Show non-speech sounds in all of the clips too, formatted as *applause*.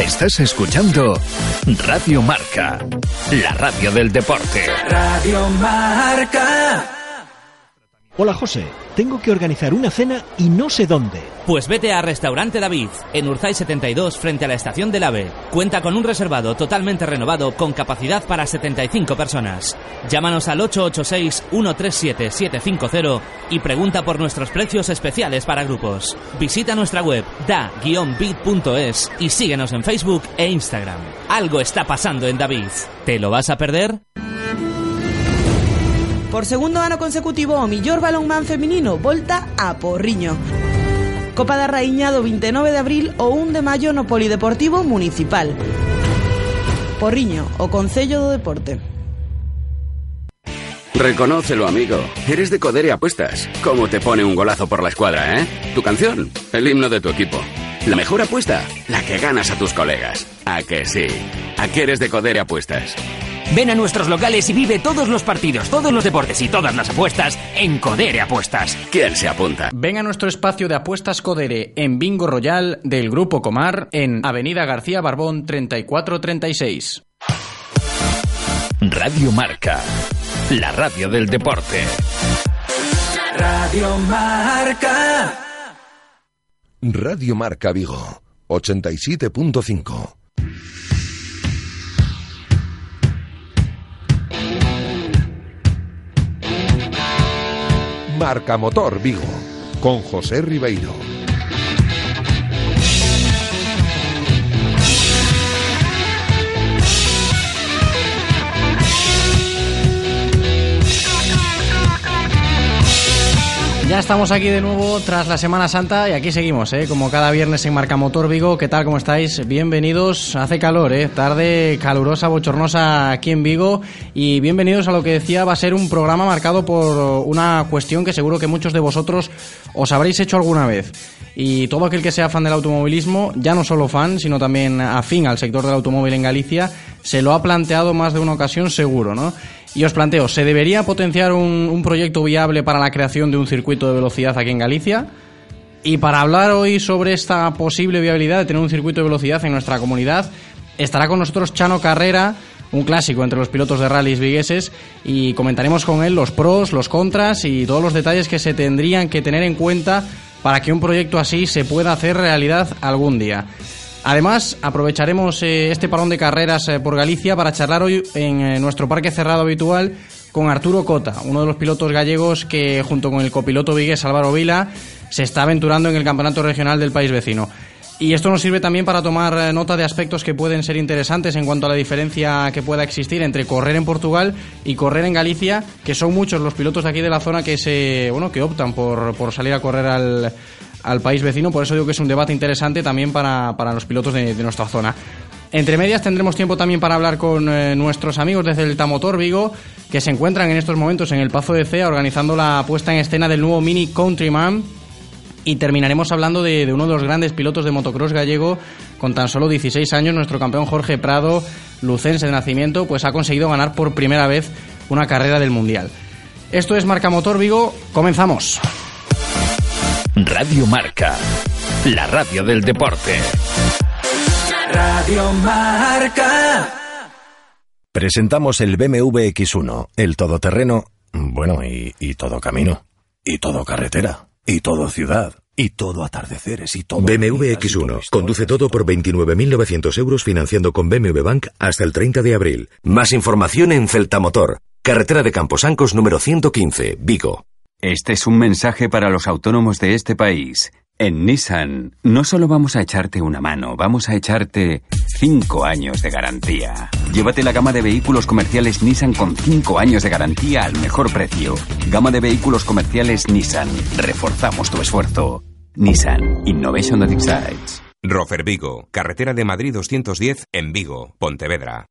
Estás escuchando Radio Marca, la radio del deporte. Radio Marca. Hola José, tengo que organizar una cena y no sé dónde. Pues vete a Restaurante David, en Urzay 72, frente a la estación del AVE. Cuenta con un reservado totalmente renovado con capacidad para 75 personas. Llámanos al 886-137-750 y pregunta por nuestros precios especiales para grupos. Visita nuestra web da-bit.es y síguenos en Facebook e Instagram. Algo está pasando en David. ¿Te lo vas a perder? Por segundo ano consecutivo, o millor balonmán feminino volta a Porriño. Copa da Raíña do 29 de abril ou 1 de maio no Polideportivo Municipal. Porriño, o Concello do Deporte. Reconócelo, amigo. Eres de Codere Apuestas. ¿Cómo te pone un golazo por la escuadra, eh? Tu canción, el himno de tu equipo. La mejor apuesta, la que ganas a tus colegas. ¿A que sí? ¿A que eres de Codere Apuestas? Ven a nuestros locales y vive todos los partidos, todos los deportes y todas las apuestas en Codere Apuestas. ¿Quién se apunta? Ven a nuestro espacio de apuestas Codere en Bingo Royal del Grupo Comar en Avenida García Barbón 3436. Radio Marca, la radio del deporte. Radio Marca. Radio Marca Vigo, 87.5. Marca Motor Vigo, con José Ribeiro. Ya estamos aquí de nuevo tras la Semana Santa y aquí seguimos, ¿eh? como cada viernes en Marca Motor Vigo. ¿Qué tal? ¿Cómo estáis? Bienvenidos. Hace calor, ¿eh? tarde calurosa, bochornosa aquí en Vigo y bienvenidos a lo que decía va a ser un programa marcado por una cuestión que seguro que muchos de vosotros os habréis hecho alguna vez. Y todo aquel que sea fan del automovilismo, ya no solo fan, sino también afín al sector del automóvil en Galicia, se lo ha planteado más de una ocasión seguro, ¿no? Y os planteo, ¿se debería potenciar un, proyecto viable para la creación de un circuito de velocidad aquí en Galicia? Y para hablar hoy sobre esta posible viabilidad de tener un circuito de velocidad en nuestra comunidad, estará con nosotros Chano Carrera, un clásico entre los pilotos de rallies vigueses, y comentaremos con él los pros, los contras y todos los detalles que se tendrían que tener en cuenta para que un proyecto así se pueda hacer realidad algún día. Además, aprovecharemos eh, este parón de carreras eh, por Galicia para charlar hoy en eh, nuestro parque cerrado habitual con Arturo Cota, uno de los pilotos gallegos que, junto con el copiloto vigués Álvaro Vila, se está aventurando en el campeonato regional del país vecino. Y esto nos sirve también para tomar nota de aspectos que pueden ser interesantes en cuanto a la diferencia que pueda existir entre correr en Portugal y correr en Galicia, que son muchos los pilotos de aquí de la zona que se bueno que optan por, por salir a correr al, al país vecino. Por eso digo que es un debate interesante también para, para los pilotos de, de, nuestra zona. Entre medias tendremos tiempo también para hablar con eh, nuestros amigos desde el Tamotor Vigo, que se encuentran en estos momentos en el Pazo de Cea organizando la puesta en escena del nuevo Mini Countryman. Y terminaremos hablando de, de, uno de los grandes pilotos de motocross gallego, con tan solo 16 años, nuestro campeón Jorge Prado, lucense de nacimiento, pues ha conseguido ganar por primera vez una carrera del Mundial. Esto es Marca Motor Vigo, comenzamos. Radio Marca, la radio del deporte. Radio Marca. Presentamos el BMW X1, el todoterreno, bueno, y, y, todo camino, y todo carretera, y todo ciudad, y todo atardeceres, y todo... BMW X1, conduce todo por 29.900 euros financiando con BMW Bank hasta el 30 de abril. Más información en Celtamotor, carretera de Camposancos número 115, Vigo. Este es un mensaje para los autónomos de este país. En Nissan, no solo vamos a echarte una mano, vamos a echarte 5 años de garantía. Llévate la gama de vehículos comerciales Nissan con 5 años de garantía al mejor precio. Gama de vehículos comerciales Nissan. Reforzamos tu esfuerzo. Nissan Innovation that excites. Rofer Vigo, carretera de Madrid 210 en Vigo, Pontevedra.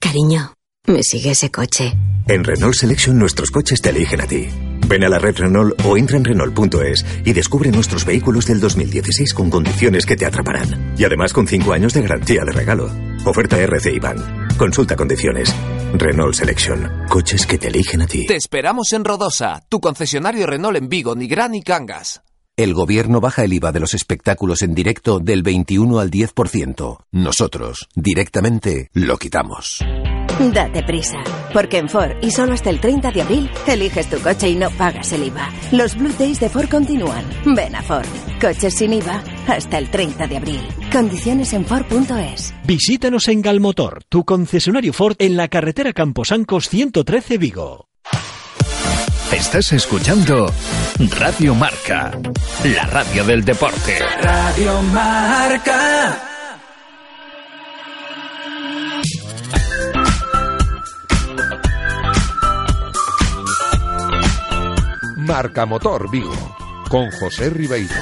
Cariño, me sigue ese coche. En Renault Selection nuestros coches te eligen a ti. Ven a la red Renault o entra en Renault.es y descubre nuestros vehículos del 2016 con condiciones que te atraparán. Y además con 5 años de garantía de regalo. Oferta RC Iván. Consulta condiciones. Renault Selection. Coches que te eligen a ti. Te esperamos en Rodosa, tu concesionario Renault en Vigo, Nigrán y Cangas. El gobierno baja el IVA de los espectáculos en directo del 21 al 10%. Nosotros, directamente, lo quitamos. Date prisa, porque en Ford y solo hasta el 30 de abril eliges tu coche y no pagas el IVA. Los Blue Days de Ford continúan. Ven a Ford. Coches sin IVA hasta el 30 de abril. Condiciones en Ford.es. Visítanos en Galmotor, tu concesionario Ford en la carretera Camposancos 113 Vigo. Estás escuchando Radio Marca, la radio del deporte. Radio Marca. Marca Motor Vigo, con José Ribeiro.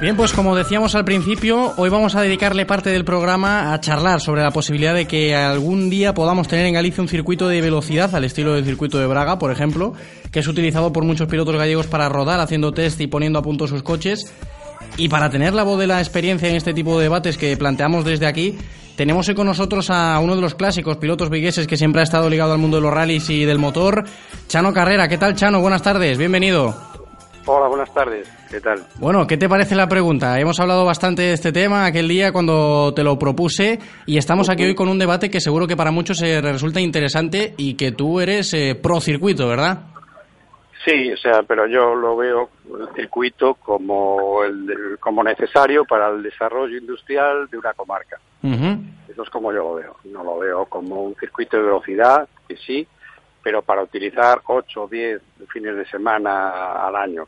Bien, pues como decíamos al principio, hoy vamos a dedicarle parte del programa a charlar sobre la posibilidad de que algún día podamos tener en Galicia un circuito de velocidad al estilo del circuito de Braga, por ejemplo, que es utilizado por muchos pilotos gallegos para rodar haciendo test y poniendo a punto sus coches. Y para tener la voz de la experiencia en este tipo de debates que planteamos desde aquí, tenemos hoy con nosotros a uno de los clásicos pilotos vigueses que siempre ha estado ligado al mundo de los rallies y del motor, Chano Carrera. ¿Qué tal, Chano? Buenas tardes, bienvenido. Hola, buenas tardes. ¿Qué tal? Bueno, ¿qué te parece la pregunta? Hemos hablado bastante de este tema aquel día cuando te lo propuse y estamos aquí hoy con un debate que seguro que para muchos resulta interesante y que tú eres eh, pro circuito, ¿verdad? Sí, o sea, pero yo lo veo el circuito como el, como necesario para el desarrollo industrial de una comarca. Eso es como yo lo veo. No lo veo como un circuito de velocidad, que sí, pero para utilizar 8 o 10 fines de semana al año.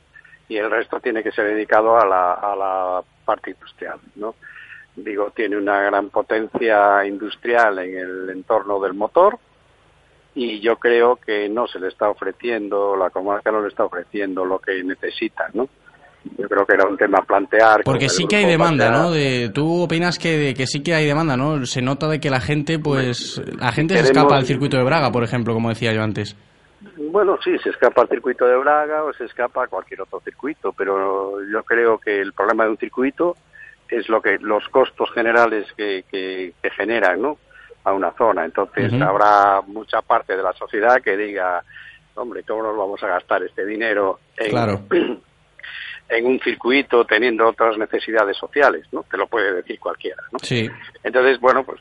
Y el resto tiene que ser dedicado a la, a la parte industrial, ¿no? Digo, tiene una gran potencia industrial en el entorno del motor, y yo creo que no se le está ofreciendo, la comarca no le está ofreciendo lo que necesita, ¿no? Yo creo que era un tema a plantear. Porque sí que hay demanda, ¿no? De, tú opinas que, que sí que hay demanda, ¿no? Se nota de que la gente, pues, la gente se escapa al circuito de Braga, por ejemplo, como decía yo antes. Bueno, sí, se escapa al circuito de Braga o se escapa a cualquier otro circuito, pero yo creo que el problema de un circuito es lo que los costos generales que, que, que generan, ¿no? A una zona. Entonces habrá mucha parte de la sociedad que diga, hombre, ¿cómo nos vamos a gastar este dinero en, *clears throat* en un circuito teniendo otras necesidades sociales? ¿no? Te lo puede decir cualquiera. ¿no? Sí. Entonces, bueno, pues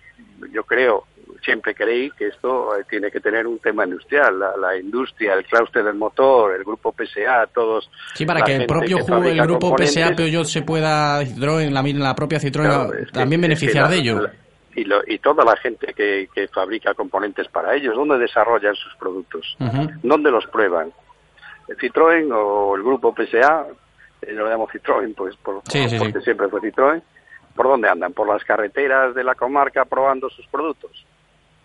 yo creo, siempre creí que esto eh, tiene que tener un tema industrial, la, industria, el claustro del motor, el grupo PSA, todos. Sí, para que el propio el grupo PSA Peugeot se pueda, Citroën, la, la propia Citroën, también beneficiar de ello y, lo, y toda la gente que, que, fabrica componentes para ellos, ¿dónde desarrollan sus productos? ¿Dónde los prueban? ¿El Citroën o el grupo PSA? Eh, lo llamo Citroën, pues por, porque siempre fue Citroën. ¿Por dónde andan? ¿Por las carreteras de la comarca probando sus productos?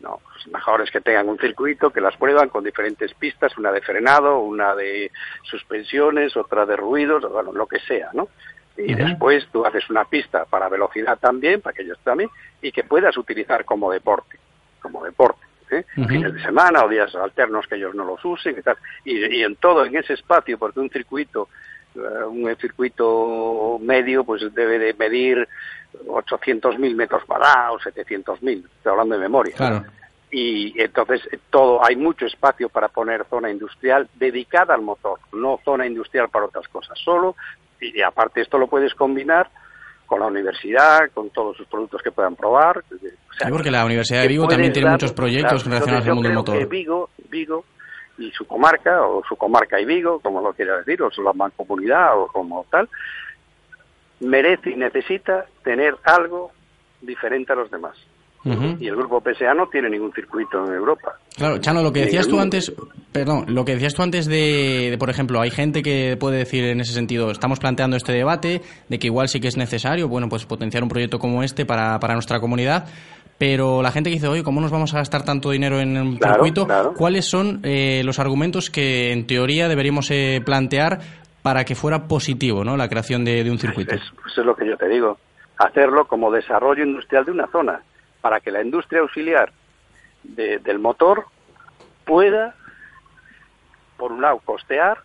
No, pues mejor es que tengan un circuito que las prueban con diferentes pistas, una de frenado, una de suspensiones, otra de ruidos, bueno, lo que sea, ¿no? Y después tú haces una pista para velocidad también, para que ellos también, y que puedas utilizar como deporte, como deporte. ¿eh? fines de semana o días alternos que ellos no los usen y tal. Y, en todo, en ese espacio, porque un circuito, eh, un circuito medio, pues debe de medir 800.000 metros cuadrados, 700.000, estoy hablando de memoria. Y entonces todo, hay mucho espacio para poner zona industrial dedicada al motor, no zona industrial para otras cosas, solo y aparte esto lo puedes combinar con la universidad, con todos sus productos que puedan probar. sí, porque la Universidad de Vigo también tiene muchos proyectos relacionados al mundo del motor. Vigo, Vigo y su comarca, o su comarca y Vigo, como lo quiera decir, o su mancomunidad, o como tal, merece y necesita tener algo diferente a los demás. Y el grupo PSA no tiene ningún circuito en Europa. Claro, Chano, lo que decías tú antes, perdón, lo que decías tú antes de, por ejemplo, hay gente que puede decir en ese sentido, estamos planteando este debate de que igual sí que es necesario, bueno, pues potenciar un proyecto como este para, para nuestra comunidad, pero la gente que dice, oye, ¿cómo nos vamos a gastar tanto dinero en un circuito? ¿Cuáles son eh, los argumentos que en teoría deberíamos eh, plantear para que fuera positivo ¿no? la creación de, un circuito? eso pues es lo que yo te digo, hacerlo como desarrollo industrial de una zona para que la industria auxiliar del motor pueda, por un lado, costear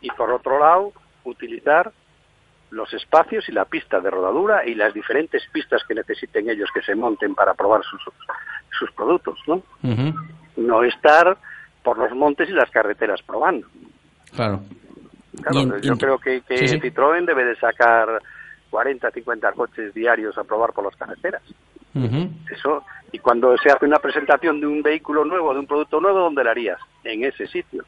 y por otro lado, utilizar los espacios y la pista de rodadura y las diferentes pistas que necesiten ellos que se monten para probar sus, sus productos, ¿no? No estar por los montes y las carreteras probando. Claro. Claro, yo creo que, que Citroën debe de sacar 40, 50 coches diarios a probar por las carreteras. Eso, y cuando se hace una presentación de un vehículo nuevo, de un producto nuevo, ¿dónde lo harías? En ese sitio.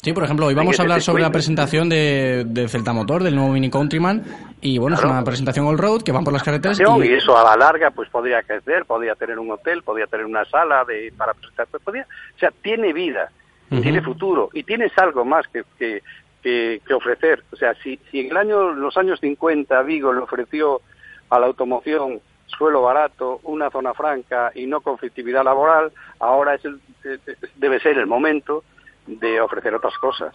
Sí, por ejemplo, hoy vamos a hablar sobre la presentación de, de, Celta Motor, del nuevo Mini Countryman, y bueno, es una presentación all-road que van por las carreteras. Y... eso a la larga pues podría crecer, podría tener un hotel, podría tener una sala de para presentar, pues podría, o sea, tiene vida, tiene futuro, y tienes algo más que, que, que, ofrecer. O sea, si, si en el año, los años 50 Vigo le ofreció a la automoción suelo barato, una zona franca y no conflictividad laboral, ahora es el, debe ser el momento de ofrecer otras cosas.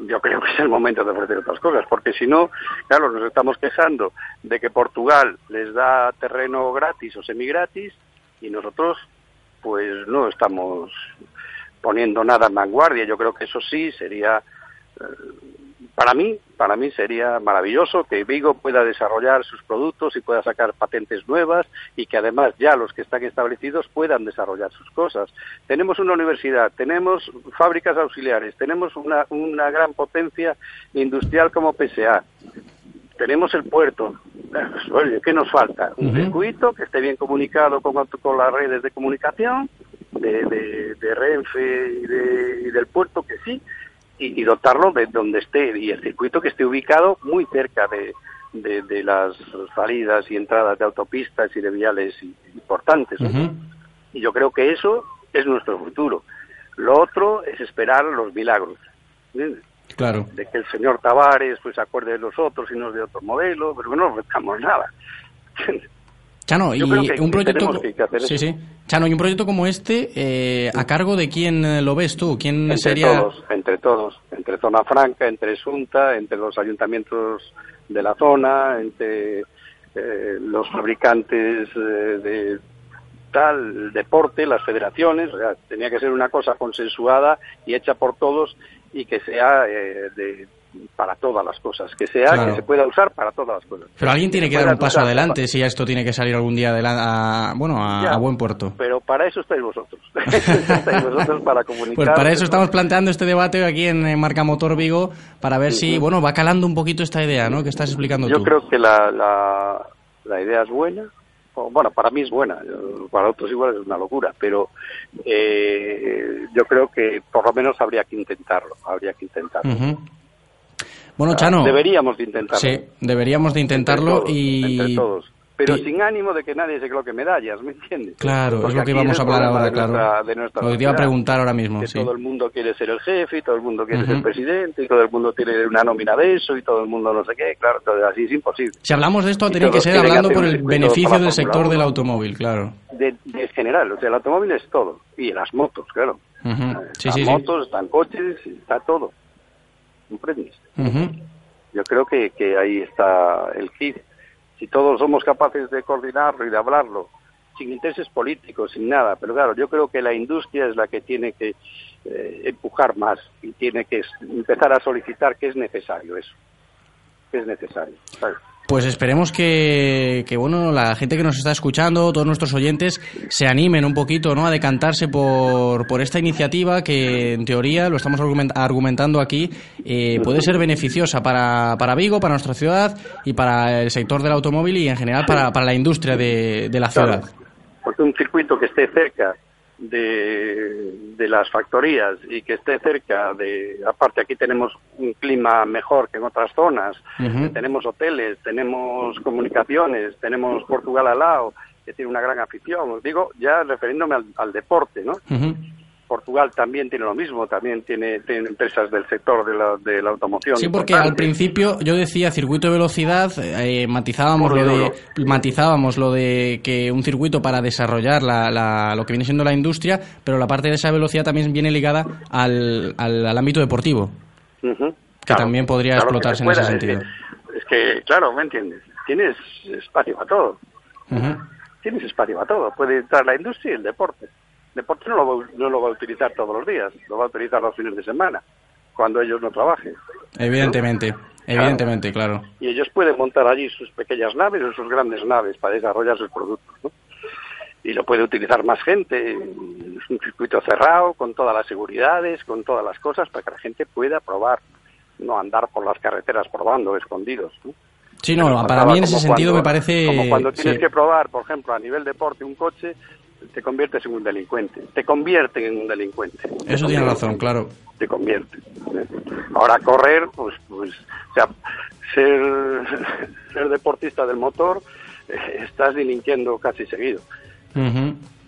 Yo creo que es el momento de ofrecer otras cosas, porque si no, claro, nos estamos quejando de que Portugal les da terreno gratis o semi gratis y nosotros pues no estamos poniendo nada en vanguardia. Yo creo que eso sí sería para mí, para mí sería maravilloso que Vigo pueda desarrollar sus productos y pueda sacar patentes nuevas y que además ya los que están establecidos puedan desarrollar sus cosas. Tenemos una universidad, tenemos fábricas auxiliares, tenemos una, una gran potencia industrial como PSA, tenemos el puerto. *laughs* Oye, ¿qué nos falta? Un circuito que esté bien comunicado con, con las redes de comunicación de, de, Renfe y, de, y del puerto, que sí, y, dotarlo de donde esté y el circuito que esté ubicado muy cerca de, de, las salidas y entradas de autopistas y de viales importantes. Y yo creo que eso es nuestro futuro. Lo otro es esperar los milagros. Claro. De que el señor Tavares pues acuerde de los otros y no de otro modelo, pero no buscamos nada. *laughs* Chano, y un proyecto sí, sí. Chano, y un proyecto como este, eh, ¿a cargo de quién eh, lo ves tú? ¿Quién entre sería? Todos, entre todos, entre Zona Franca, entre Sunta, entre los ayuntamientos de la zona, entre eh, los fabricantes de tal deporte, las federaciones, o sea, tenía que ser una cosa consensuada y hecha por todos y que sea de, para todas las cosas, que sea que se pueda usar para todas las cosas. Pero alguien tiene que, dar un paso adelante si esto tiene que salir algún día a, bueno, a, buen puerto. Pero para eso estáis vosotros. *laughs* estáis vosotros para comunicar. Pues para eso estamos planteando este debate aquí en Marca Motor Vigo para ver si, bueno, va calando un poquito esta idea, ¿no? Que estás explicando Yo tú. Yo creo que la, la, la idea es buena, bueno, para mí es buena, para otros igual es una locura, pero eh, yo creo que por lo menos habría que intentarlo, habría que intentarlo. Bueno, Chano. Deberíamos de intentarlo. Sí, deberíamos de intentarlo y. Entre todos. Pero sin ánimo de que nadie se coloque medallas, ¿me entiendes? Claro, es lo que íbamos a hablar ahora, claro. lo que te iba a preguntar ahora mismo. Que todo el mundo quiere ser el jefe y todo el mundo quiere ser presidente y todo el mundo tiene una nómina de eso y todo el mundo no sé qué. Claro, así es imposible. Si hablamos de esto, tiene que ser hablando por el beneficio del sector del automóvil, claro. De, general, o sea, el automóvil es todo. Y las motos, claro. están motos, están coches, está todo. Yo creo que, que ahí está el kit. Si todos somos capaces de coordinarlo y de hablarlo, sin intereses políticos, sin nada, pero claro, yo creo que la industria es la que tiene que eh, empujar más y tiene que empezar a solicitar que es necesario eso, que es necesario. Pues esperemos que, bueno, la gente que nos está escuchando, todos nuestros oyentes, se animen un poquito ¿no? a decantarse por, por esta iniciativa que, en teoría, lo estamos argumentando aquí, eh, puede ser beneficiosa para, para Vigo, para nuestra ciudad y para el sector del automóvil y, en general, para, para la industria de, de la ciudad. porque un circuito que esté cerca de, de, las factorías y que esté cerca de, aparte aquí tenemos un clima mejor que en otras zonas, tenemos hoteles, tenemos comunicaciones, tenemos Portugal al lado, que tiene una gran afición, os digo, ya refiriéndome al, deporte, ¿no? Portugal también tiene lo mismo, también tiene, empresas del sector de la, de la automoción. Sí, porque al principio yo decía circuito de velocidad, eh, matizábamos, lo de, matizábamos lo de que un circuito para desarrollar la, lo que viene siendo la industria, pero la parte de esa velocidad también viene ligada al, al, ámbito deportivo, que también podría explotarse en ese sentido. Es que, claro, ¿me entiendes? Tienes espacio para todo. Tienes espacio para todo. Puede entrar la industria y el deporte deporte no lo, no lo va a utilizar todos los días, lo va a utilizar los fines de semana, cuando ellos no trabajen. Evidentemente, evidentemente, claro. Y ellos pueden montar allí sus pequeñas naves o sus grandes naves para desarrollar sus productos, ¿no? Y lo puede utilizar más gente, es un circuito cerrado, con todas las seguridades, con todas las cosas, para que la gente pueda probar no andar por las carreteras probando escondidos. ¿no? Sí, no, para mí en ese sentido me parece... Como cuando tienes que probar, por ejemplo, a nivel deporte un coche, te conviertes en un delincuente. Te convierten en un delincuente. Eso tiene razón, claro. Te convierte. Ahora correr, pues, pues o sea, ser, *laughs* ser deportista del motor, eh, estás delinquiendo casi seguido.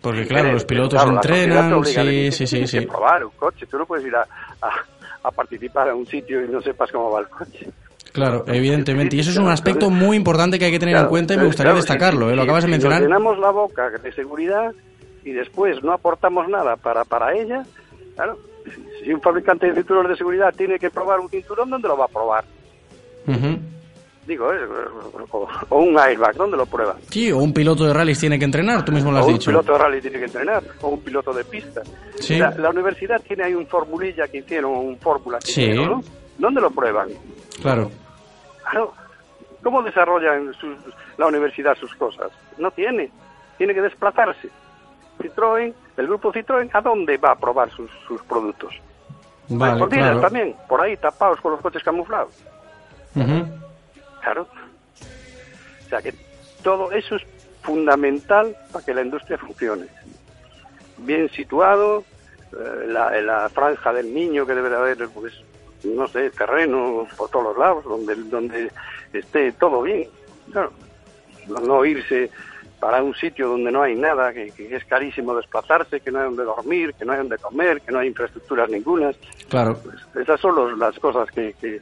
Porque claro, los pilotos entrenan, sí, sí, sí, sí. probar un coche, tú no puedes ir a, a participar a un sitio y no sepas cómo va el coche. Claro, evidentemente. Y eso es un aspecto muy importante que hay que tener en cuenta y me gustaría destacarlo. ¿eh? Lo acabas de mencionar. Si llenamos la boca de seguridad y después no aportamos nada para, para ella, claro, si un fabricante de cinturones de seguridad tiene que probar un cinturón, ¿dónde lo va a probar? Digo, ¿eh? o, un airbag, ¿dónde lo prueba? Sí, o un piloto de rally tiene que entrenar, tú mismo lo has dicho. un piloto de rally tiene que entrenar, o un piloto de pista. Sí. La, universidad tiene ahí un formulilla que hicieron, un fórmula que sí. ¿no? ¿Dónde lo prueban? Claro. Claro. ¿Cómo desarrolla la universidad sus cosas? No tiene. Tiene que desplazarse. Citroën, el grupo Citroën, ¿a dónde va a probar sus, sus productos? Vale, por claro. también, por ahí tapados con los coches camuflados. Claro. O sea que todo eso es fundamental para que la industria funcione. Bien situado, eh, la, la franja del niño que debe de haber, pues, no sé, terreno por todos los lados, donde, donde esté todo bien. Claro, no irse para un sitio donde no hay nada, que, es carísimo desplazarse, que no hay donde dormir, que no hay donde comer, que no hay infraestructuras ningunas. Claro. Pues esas son las cosas que, que,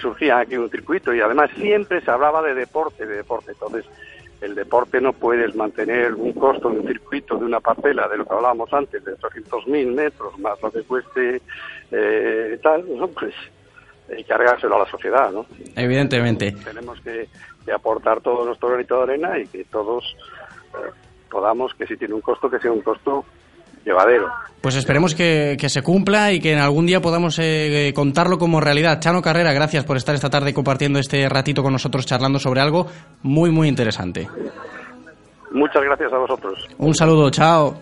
surgían aquí en un circuito y además siempre se hablaba de deporte, de deporte. Entonces, el deporte no puedes mantener un costo de un circuito de una parcela, de lo que hablábamos antes, de 800.000 metros, más lo que cueste eh, tal, ¿no? pues que cargárselo a la sociedad, ¿no? Evidentemente. Tenemos que, aportar todo nuestro granito de arena y que todos eh, podamos, que si tiene un costo, que sea un costo llevadero. Pues esperemos que, se cumpla y que en algún día podamos eh, contarlo como realidad. Chano Carrera, gracias por estar esta tarde compartiendo este ratito con nosotros charlando sobre algo muy, muy interesante. Muchas gracias a vosotros. Un saludo, chao.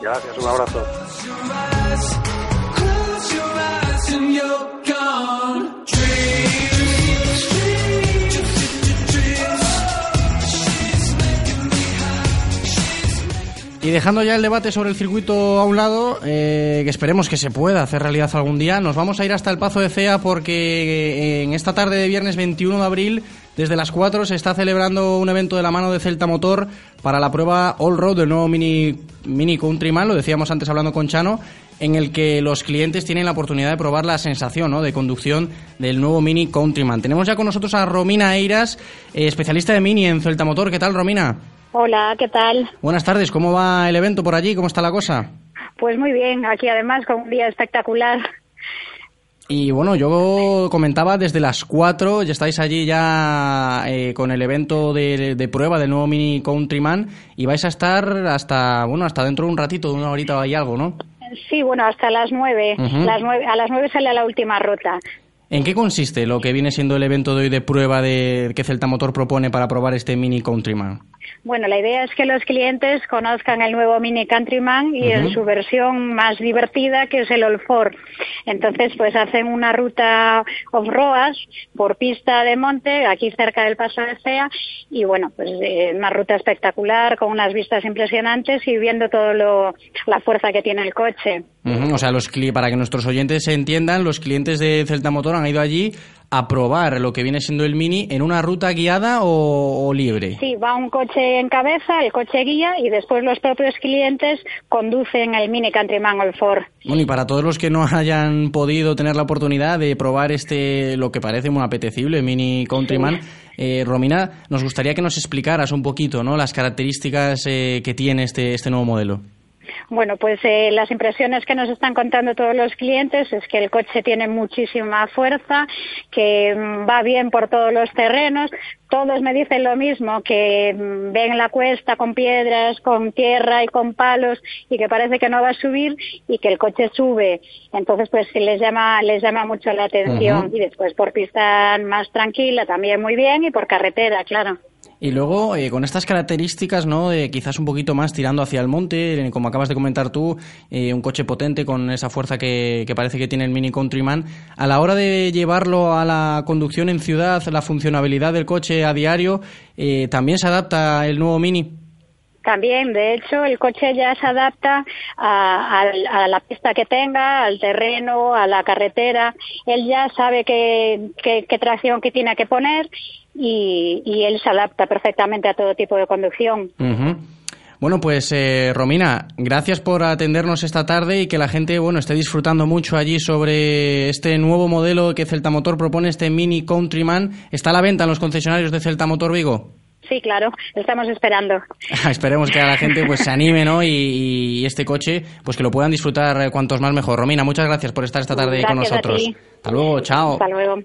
Gracias, un abrazo. Y dejando ya el debate sobre el circuito a un lado, eh, que esperemos que se pueda hacer realidad algún día, nos vamos a ir hasta el Pazo de Cea porque eh, en esta tarde de viernes 21 de abril, desde las 4, se está celebrando un evento de la mano de Celta Motor para la prueba All Road del nuevo Mini, mini Countryman, lo decíamos antes hablando con Chano, en el que los clientes tienen la oportunidad de probar la sensación ¿no? de conducción del nuevo Mini Countryman. Tenemos ya con nosotros a Romina Eiras, eh, especialista de Mini en Celta Motor. ¿Qué tal, Romina? Hola, ¿qué tal? Buenas tardes, ¿cómo va el evento por allí? ¿Cómo está la cosa? Pues muy bien, aquí además con un día espectacular. Y bueno, yo comentaba desde las 4, ya estáis allí ya eh, con el evento de, prueba del nuevo Mini Countryman y vais a estar hasta, bueno, hasta dentro de un ratito, de una horita o algo, ¿no? Sí, bueno, hasta las 9. las 9 a las 9 sale la última ruta. ¿En qué consiste lo que viene siendo el evento de hoy de prueba de que Celta Motor propone para probar este Mini Countryman? Bueno, la idea es que los clientes conozcan el nuevo Mini Countryman y en su versión más divertida, que es el All Four. Entonces, pues hacen una ruta off-road por pista de monte, aquí cerca del Paso de Cea, y bueno, pues eh, una ruta espectacular, con unas vistas impresionantes y viendo todo lo, la fuerza que tiene el coche. O sea, los para que nuestros oyentes se entiendan, los clientes de Celta Motor han ido allí a probar lo que viene siendo el Mini en una ruta guiada o, libre. Sí, va un coche en cabeza, el coche guía, y después los propios clientes conducen el Mini Countryman All Ford. Bueno, y para todos los que no hayan podido tener la oportunidad de probar este, lo que parece muy apetecible, Mini Countryman, eh, Romina, nos gustaría que nos explicaras un poquito ¿no? las características eh, que tiene este, este nuevo modelo. Bueno, pues eh, las impresiones que nos están contando todos los clientes es que el coche tiene muchísima fuerza, que mm, va bien por todos los terrenos. Todos me dicen lo mismo, que mm, ven la cuesta con piedras, con tierra y con palos y que parece que no va a subir y que el coche sube. Entonces, pues les llama, les llama mucho la atención. Y después por pista más tranquila también muy bien y por carretera, claro. Y luego, eh, con estas características, ¿no? Quizás un poquito más tirando hacia el monte, como acabas de comentar tú, un coche potente con esa fuerza que, que, parece que tiene el Mini Countryman, a la hora de llevarlo a la conducción en ciudad, la funcionabilidad del coche a diario, ¿también se adapta el nuevo Mini? También, de hecho, el coche ya se adapta a, la pista que tenga, al terreno, a la carretera. Él ya sabe qué, tracción que tiene que poner y, él se adapta perfectamente a todo tipo de conducción. Bueno, pues eh, Romina, gracias por atendernos esta tarde y que la gente bueno esté disfrutando mucho allí sobre este nuevo modelo que Celta Motor propone, este Mini Countryman. ¿Está a la venta en los concesionarios de Celta Motor Vigo? Sí, claro, estamos esperando. *laughs* Esperemos que a la gente pues se anime, ¿no? Y, este coche, pues que lo puedan disfrutar eh, cuantos más mejor. Romina, muchas gracias por estar esta tarde con nosotros. Hasta luego, chao. Hasta luego.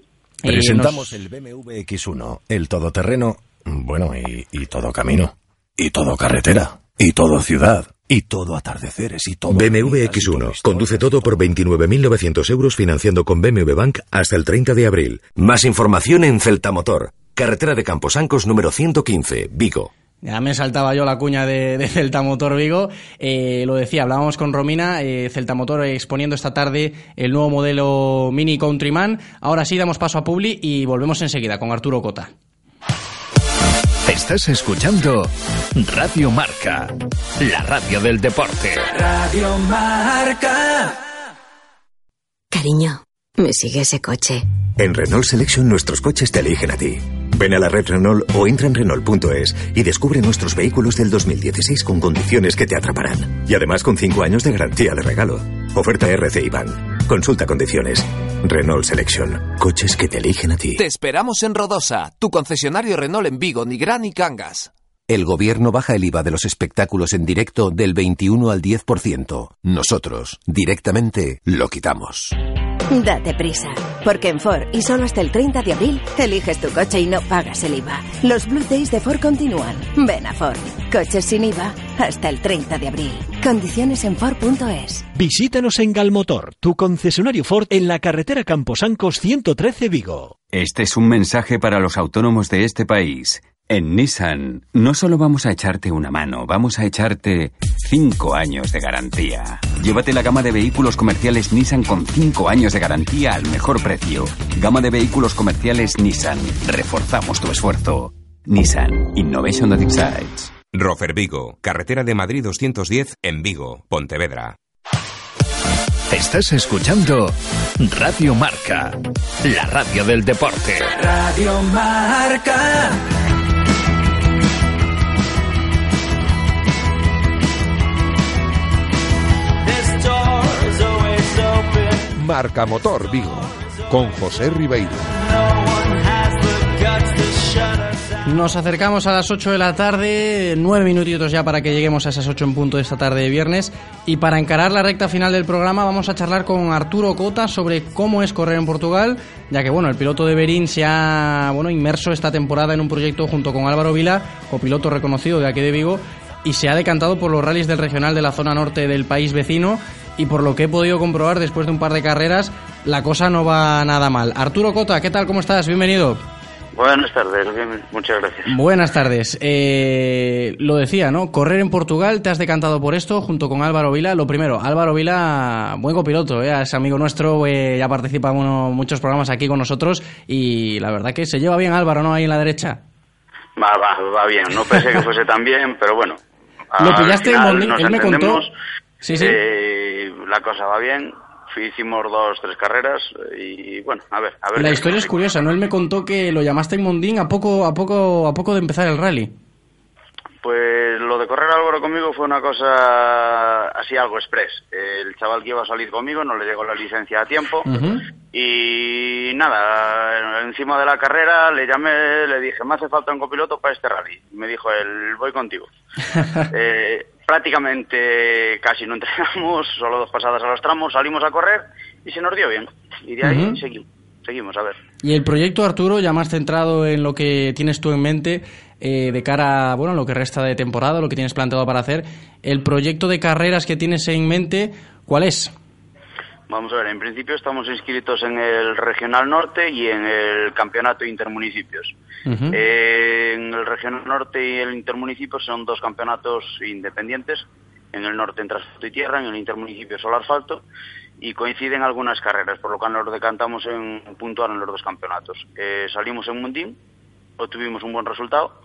Presentamos el BMW X1, el todoterreno, bueno, y, y todo camino, y todo carretera, y todo ciudad. Y todo atardeceres y todo. BMW X1. Conduce todo por 29.900 euros financiando con BMW Bank hasta el 30 de abril. Más información en Celta Motor. Carretera de Camposancos número 115, Vigo. Ya me saltaba yo la cuña de, Celta Motor Vigo. Eh, lo decía, hablábamos con Romina, eh, Celta Motor exponiendo esta tarde el nuevo modelo Mini Countryman. Ahora sí, damos paso a Publi y volvemos enseguida con Arturo Cota. Estás escuchando Radio Marca, la radio del deporte. Radio Marca. Cariño, me sigue ese coche. En Renault Selection nuestros coches te eligen a ti. Ven a la red Renault o entra en Renault.es y descubre nuestros vehículos del 2016 con condiciones que te atraparán. Y además con 5 años de garantía de regalo. Oferta RC Iván. Consulta condiciones. Renault Selection. Coches que te eligen a ti. Te esperamos en Rodosa, tu concesionario Renault en Vigo, Nigrán y Cangas. El gobierno baja el IVA de los espectáculos en directo del 21 al 10%. Nosotros, directamente, lo quitamos. Date prisa, porque en Ford y solo hasta el 30 de abril eliges tu coche y no pagas el IVA. Los Blue Days de Ford continúan. Ven a Ford. Coches sin IVA hasta el 30 de abril. Condiciones en Ford.es. Visítanos en Galmotor, tu concesionario Ford en la carretera Camposancos 113 Vigo. Este es un mensaje para los autónomos de este país. En Nissan no solo vamos a echarte una mano, vamos a echarte 5 años de garantía. Llévate la gama de vehículos comerciales Nissan con 5 años de garantía al mejor precio. Gama de vehículos comerciales Nissan. Reforzamos tu esfuerzo. Nissan Innovation that excites. Rofer Vigo, carretera de Madrid 210 en Vigo, Pontevedra. Estás escuchando Radio Marca, la radio del deporte. Radio Marca. Marca Motor Vigo, con José Ribeiro. Nos acercamos a las 8 de la tarde, nueve minutitos ya para que lleguemos a esas 8 en punto de esta tarde de viernes. Y para encarar la recta final del programa vamos a charlar con Arturo Cota sobre cómo es correr en Portugal, ya que bueno, el piloto de Berín se ha bueno, inmerso esta temporada en un proyecto junto con Álvaro Vila, copiloto reconocido de aquí de Vigo, y se ha decantado por los rallies del regional de la zona norte del país vecino y por lo que he podido comprobar después de un par de carreras, la cosa no va nada mal. Arturo Cota, ¿qué tal? ¿Cómo estás? Bienvenido. Buenas tardes, muchas gracias. Buenas tardes. Eh, lo decía, ¿no? Correr en Portugal, te has decantado por esto junto con Álvaro Vila. Lo primero, Álvaro Vila, buen copiloto, ¿eh? es amigo nuestro, eh, ya participa en muchos programas aquí con nosotros y la verdad que se lleva bien Álvaro, ¿no? Ahí en la derecha. Va, va, va bien. No pensé que fuese tan bien, pero bueno. *laughs* Lo pillaste en él me contó. Sí, sí. Eh, la cosa va bien. Hicimos dos, tres carreras y bueno, a ver, a ver. La historia es curiosa, ¿no? Él me contó que lo llamaste en Mondín a poco, a poco, a poco de empezar el rally. Pues lo de correr Álvaro conmigo fue una cosa así algo express. El chaval que iba a salir conmigo no le llegó la licencia a tiempo y nada, encima de la carrera le llamé, le dije, me hace falta un copiloto para este rally. Me dijo él, voy contigo. *laughs* eh, prácticamente casi no entrenamos, *laughs* solo dos pasadas a los tramos, salimos a correr y se nos dio bien. Y de ahí seguimos, seguimos, a ver. Y el proyecto Arturo, ya más centrado en lo que tienes tú en mente, eh, de cara a bueno, lo que resta de temporada, lo que tienes planteado para hacer, el proyecto de carreras que tienes en mente, ¿cuál es? Vamos a ver, en principio estamos inscritos en el Regional Norte y en el Campeonato Intermunicipios. Eh, en el Regional Norte y el Intermunicipios son dos campeonatos independientes. En el norte en transporte y tierra, en el intermunicipio solo asfalto y coinciden algunas carreras, por lo cual nos decantamos en puntuar en los dos campeonatos. Eh, salimos en Mundín, obtuvimos un buen resultado,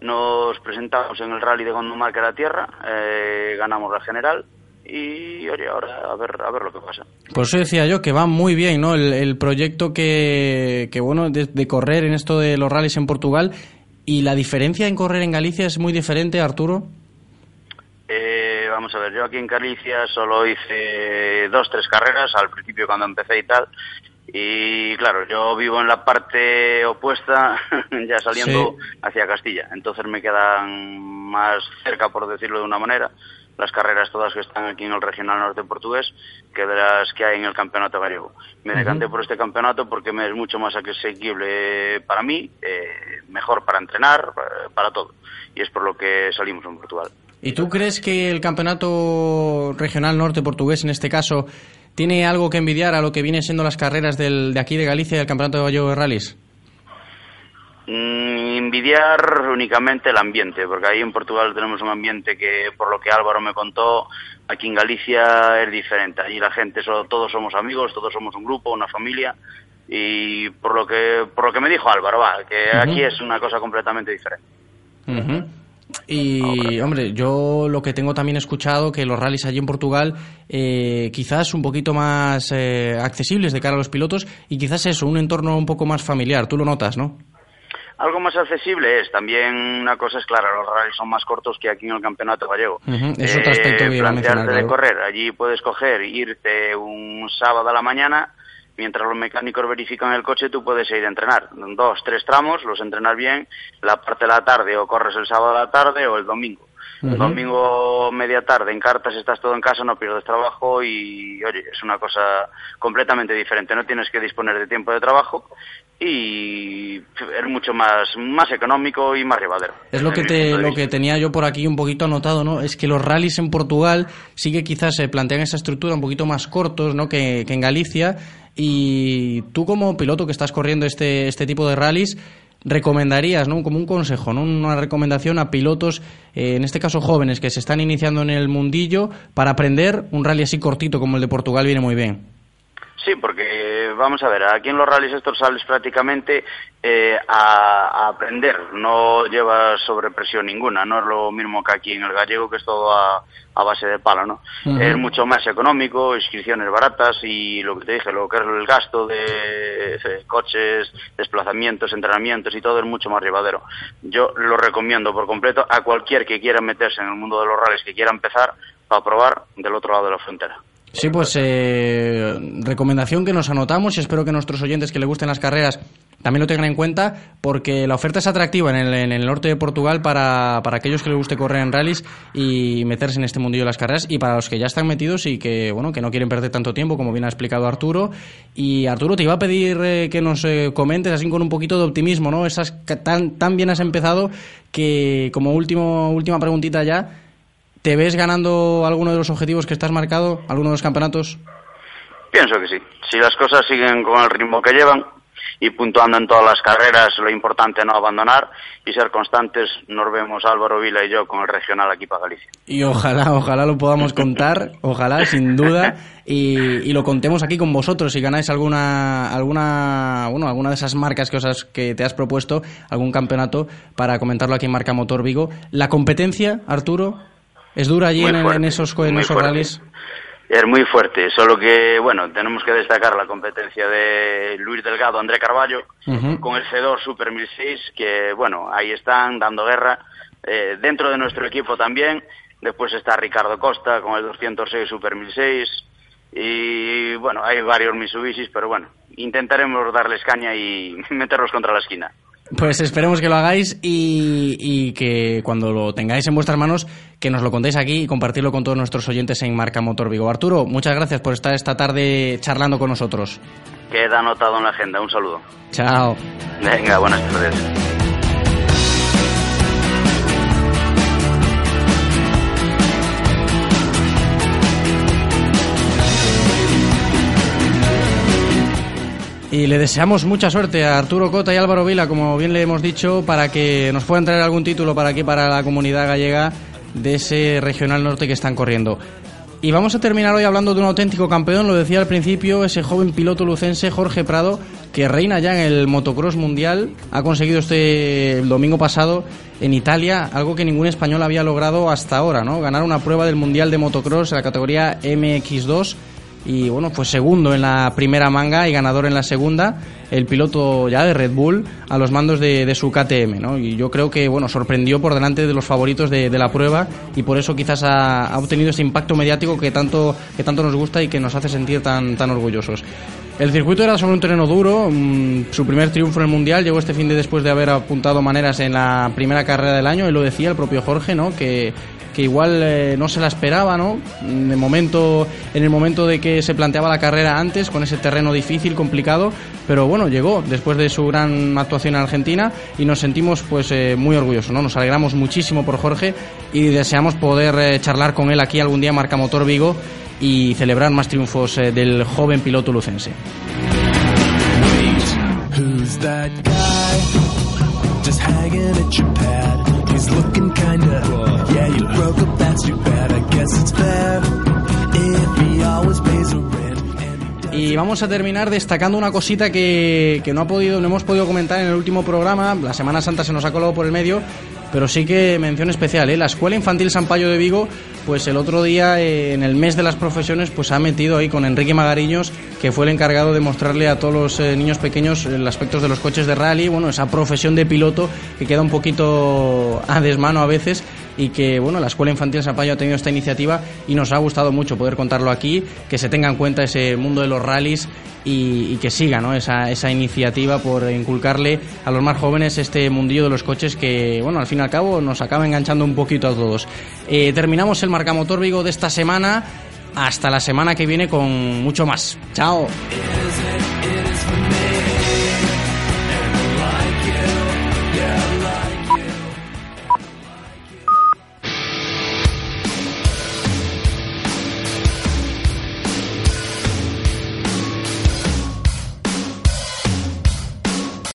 nos presentamos en el rally de Gondomar, que era tierra, eh, ganamos la general y oye, ahora a ver, a ver lo que pasa. Por eso decía yo que va muy bien, ¿no? El, proyecto que, que bueno, de, correr en esto de los rallies en Portugal y la diferencia en correr en Galicia es muy diferente, Arturo. Eh, vamos a ver, yo aquí en Galicia solo hice dos, tres carreras al principio cuando empecé y tal. Y claro, yo vivo en la parte opuesta, *laughs* ya saliendo hacia Castilla. Entonces me quedan más cerca, por decirlo de una manera las carreras todas que están aquí en el regional norte portugués que de las que hay en el campeonato gallego. Me decanté por este campeonato porque me es mucho más asequible para mí, eh, mejor para entrenar, para, todo. Y es por lo que salimos en Portugal. ¿Y tú crees que el campeonato regional norte portugués, en este caso, tiene algo que envidiar a lo que viene siendo las carreras del, de aquí de Galicia y del campeonato de gallego de rallies? Mm, envidiar únicamente el ambiente, porque ahí en Portugal tenemos un ambiente que, por lo que Álvaro me contó, aquí en Galicia es diferente. Allí la gente, todos somos amigos, todos somos un grupo, una familia, y por lo que, por lo que me dijo Álvaro, va, que aquí es una cosa completamente diferente. Y, hombre, yo lo que tengo también escuchado que los rallies allí en Portugal eh, quizás un poquito más eh, accesibles de cara a los pilotos y quizás eso, un entorno un poco más familiar. Tú lo notas, ¿no? Algo más accesible es, también una cosa es clara, los rallies son más cortos que aquí en el campeonato gallego. Es otro aspecto que plantearte de correr, allí puedes coger, irte un sábado a la mañana, mientras los mecánicos verifican el coche, tú puedes ir a entrenar. Dos, tres tramos, los entrenas bien, la parte de la tarde o corres el sábado a la tarde o el domingo. El domingo media tarde en cartas estás todo en casa, no pierdes trabajo y, oye, es una cosa completamente diferente. No tienes que disponer de tiempo de trabajo y es mucho más, más económico y más llevadero. Es lo que, te, lo que tenía yo por aquí un poquito anotado, ¿no? Es que los rallies en Portugal sí que quizás se plantean esa estructura un poquito más cortos, ¿no? Que, que en Galicia. Y tú como piloto que estás corriendo este, este tipo de rallies, recomendarías, ¿no? Como un consejo, ¿no? Una recomendación a pilotos, eh, en este caso jóvenes, que se están iniciando en el mundillo, para aprender un rally así cortito como el de Portugal viene muy bien. Sí, porque vamos a ver, aquí en los rallies estos sales prácticamente eh, a, aprender, no llevas sobrepresión ninguna, no es lo mismo que aquí en el gallego, que es todo a, base de pala, ¿no? Es mucho más económico, inscripciones baratas y lo que te dije, lo que es el gasto de, coches, desplazamientos, entrenamientos y todo es mucho más llevadero. Yo lo recomiendo por completo a cualquier que quiera meterse en el mundo de los rallies, que quiera empezar, para probar del otro lado de la frontera. Sí, pues eh, recomendación que nos anotamos y espero que nuestros oyentes que les gusten las carreras también lo tengan en cuenta porque la oferta es atractiva en el, en el norte de Portugal para, para, aquellos que les guste correr en rallies y meterse en este mundillo de las carreras y para los que ya están metidos y que bueno que no quieren perder tanto tiempo como bien ha explicado Arturo. Y Arturo te iba a pedir eh, que nos eh, comentes así con un poquito de optimismo no esas tan tan bien has empezado que como último última preguntita ya ¿Te ves ganando alguno de los objetivos que estás marcado, alguno de los campeonatos? Pienso que sí. Si las cosas siguen con el ritmo que llevan y puntuando en todas las carreras, lo importante es no abandonar y ser constantes. Nos vemos Álvaro Vila y yo con el regional aquí para Galicia. Y ojalá, ojalá lo podamos contar, ojalá, sin duda, y, lo contemos aquí con vosotros si ganáis alguna, alguna, bueno, alguna de esas marcas que, os que te has propuesto, algún campeonato para comentarlo aquí en Marca Motor Vigo. La competencia, Arturo, ¿Es dura allí en, esos, en esos Es muy fuerte, solo que, bueno, tenemos que destacar la competencia de Luis Delgado, André Carballo, con el Cedor Super 1006, que, bueno, ahí están dando guerra. Eh, dentro de nuestro equipo también, después está Ricardo Costa con el 206 Super 1006, y, bueno, hay varios Mitsubishis, pero bueno, intentaremos darles caña y *laughs* meterlos contra la esquina. Pues esperemos que lo hagáis y, que cuando lo tengáis en vuestras manos, que nos lo contéis aquí y compartirlo con todos nuestros oyentes en Marca Motor Vigo. Arturo, muchas gracias por estar esta tarde charlando con nosotros. Queda anotado en la agenda. Un saludo. Chao. Venga, buenas tardes. Y le deseamos mucha suerte a Arturo Cota y Álvaro Vila, como bien le hemos dicho, para que nos puedan traer algún título para aquí, para la comunidad gallega de ese regional norte que están corriendo. Y vamos a terminar hoy hablando de un auténtico campeón, lo decía al principio, ese joven piloto lucense Jorge Prado, que reina ya en el motocross mundial, ha conseguido este domingo pasado en Italia algo que ningún español había logrado hasta ahora, ¿no? Ganar una prueba del mundial de motocross en la categoría MX2 y bueno, fue segundo en la primera manga y ganador en la segunda, el piloto ya de Red Bull a los mandos de, su KTM. Y yo creo que, bueno, sorprendió por delante de los favoritos de, la prueba y por eso quizás ha, obtenido ese impacto mediático que tanto, que tanto nos gusta y que nos hace sentir tan, tan orgullosos. El circuito era sobre un terreno duro, mm, su primer triunfo en el Mundial llegó este fin de después de haber apuntado maneras en la primera carrera del año, y lo decía el propio Jorge, ¿no? Que que igual eh, no se la esperaba, ¿no? En el, momento, en el momento de que se planteaba la carrera antes, con ese terreno difícil, complicado, pero bueno, llegó después de su gran actuación en Argentina y nos sentimos pues eh, muy orgullosos, ¿no? Nos alegramos muchísimo por Jorge y deseamos poder eh, charlar con él aquí algún día Marca Motor Vigo y celebrar más triunfos del joven piloto lucense. Y vamos a terminar destacando una cosita que, que no ha podido, no hemos podido comentar en el último programa. La Semana Santa se nos ha colado por el medio, pero sí que mención especial, ¿eh? la Escuela Infantil San Payo de Vigo, pues el otro día eh, en el mes de las profesiones, pues ha metido ahí con Enrique Magariños, que fue el encargado de mostrarle a todos los eh, niños pequeños el aspecto de los coches de rally, bueno, esa profesión de piloto que queda un poquito a desmano a veces y que bueno la Escuela Infantil San Payo ha tenido esta iniciativa y nos ha gustado mucho poder contarlo aquí, que se tenga en cuenta ese mundo de los rallies y, que siga ¿no? esa, esa iniciativa por inculcarle a los más jóvenes este mundillo de los coches que, bueno, al fin y al cabo nos acaba enganchando un poquito a todos. Eh, terminamos el Marcamotor Vigo de esta semana. Hasta la semana que viene con mucho más. Chao.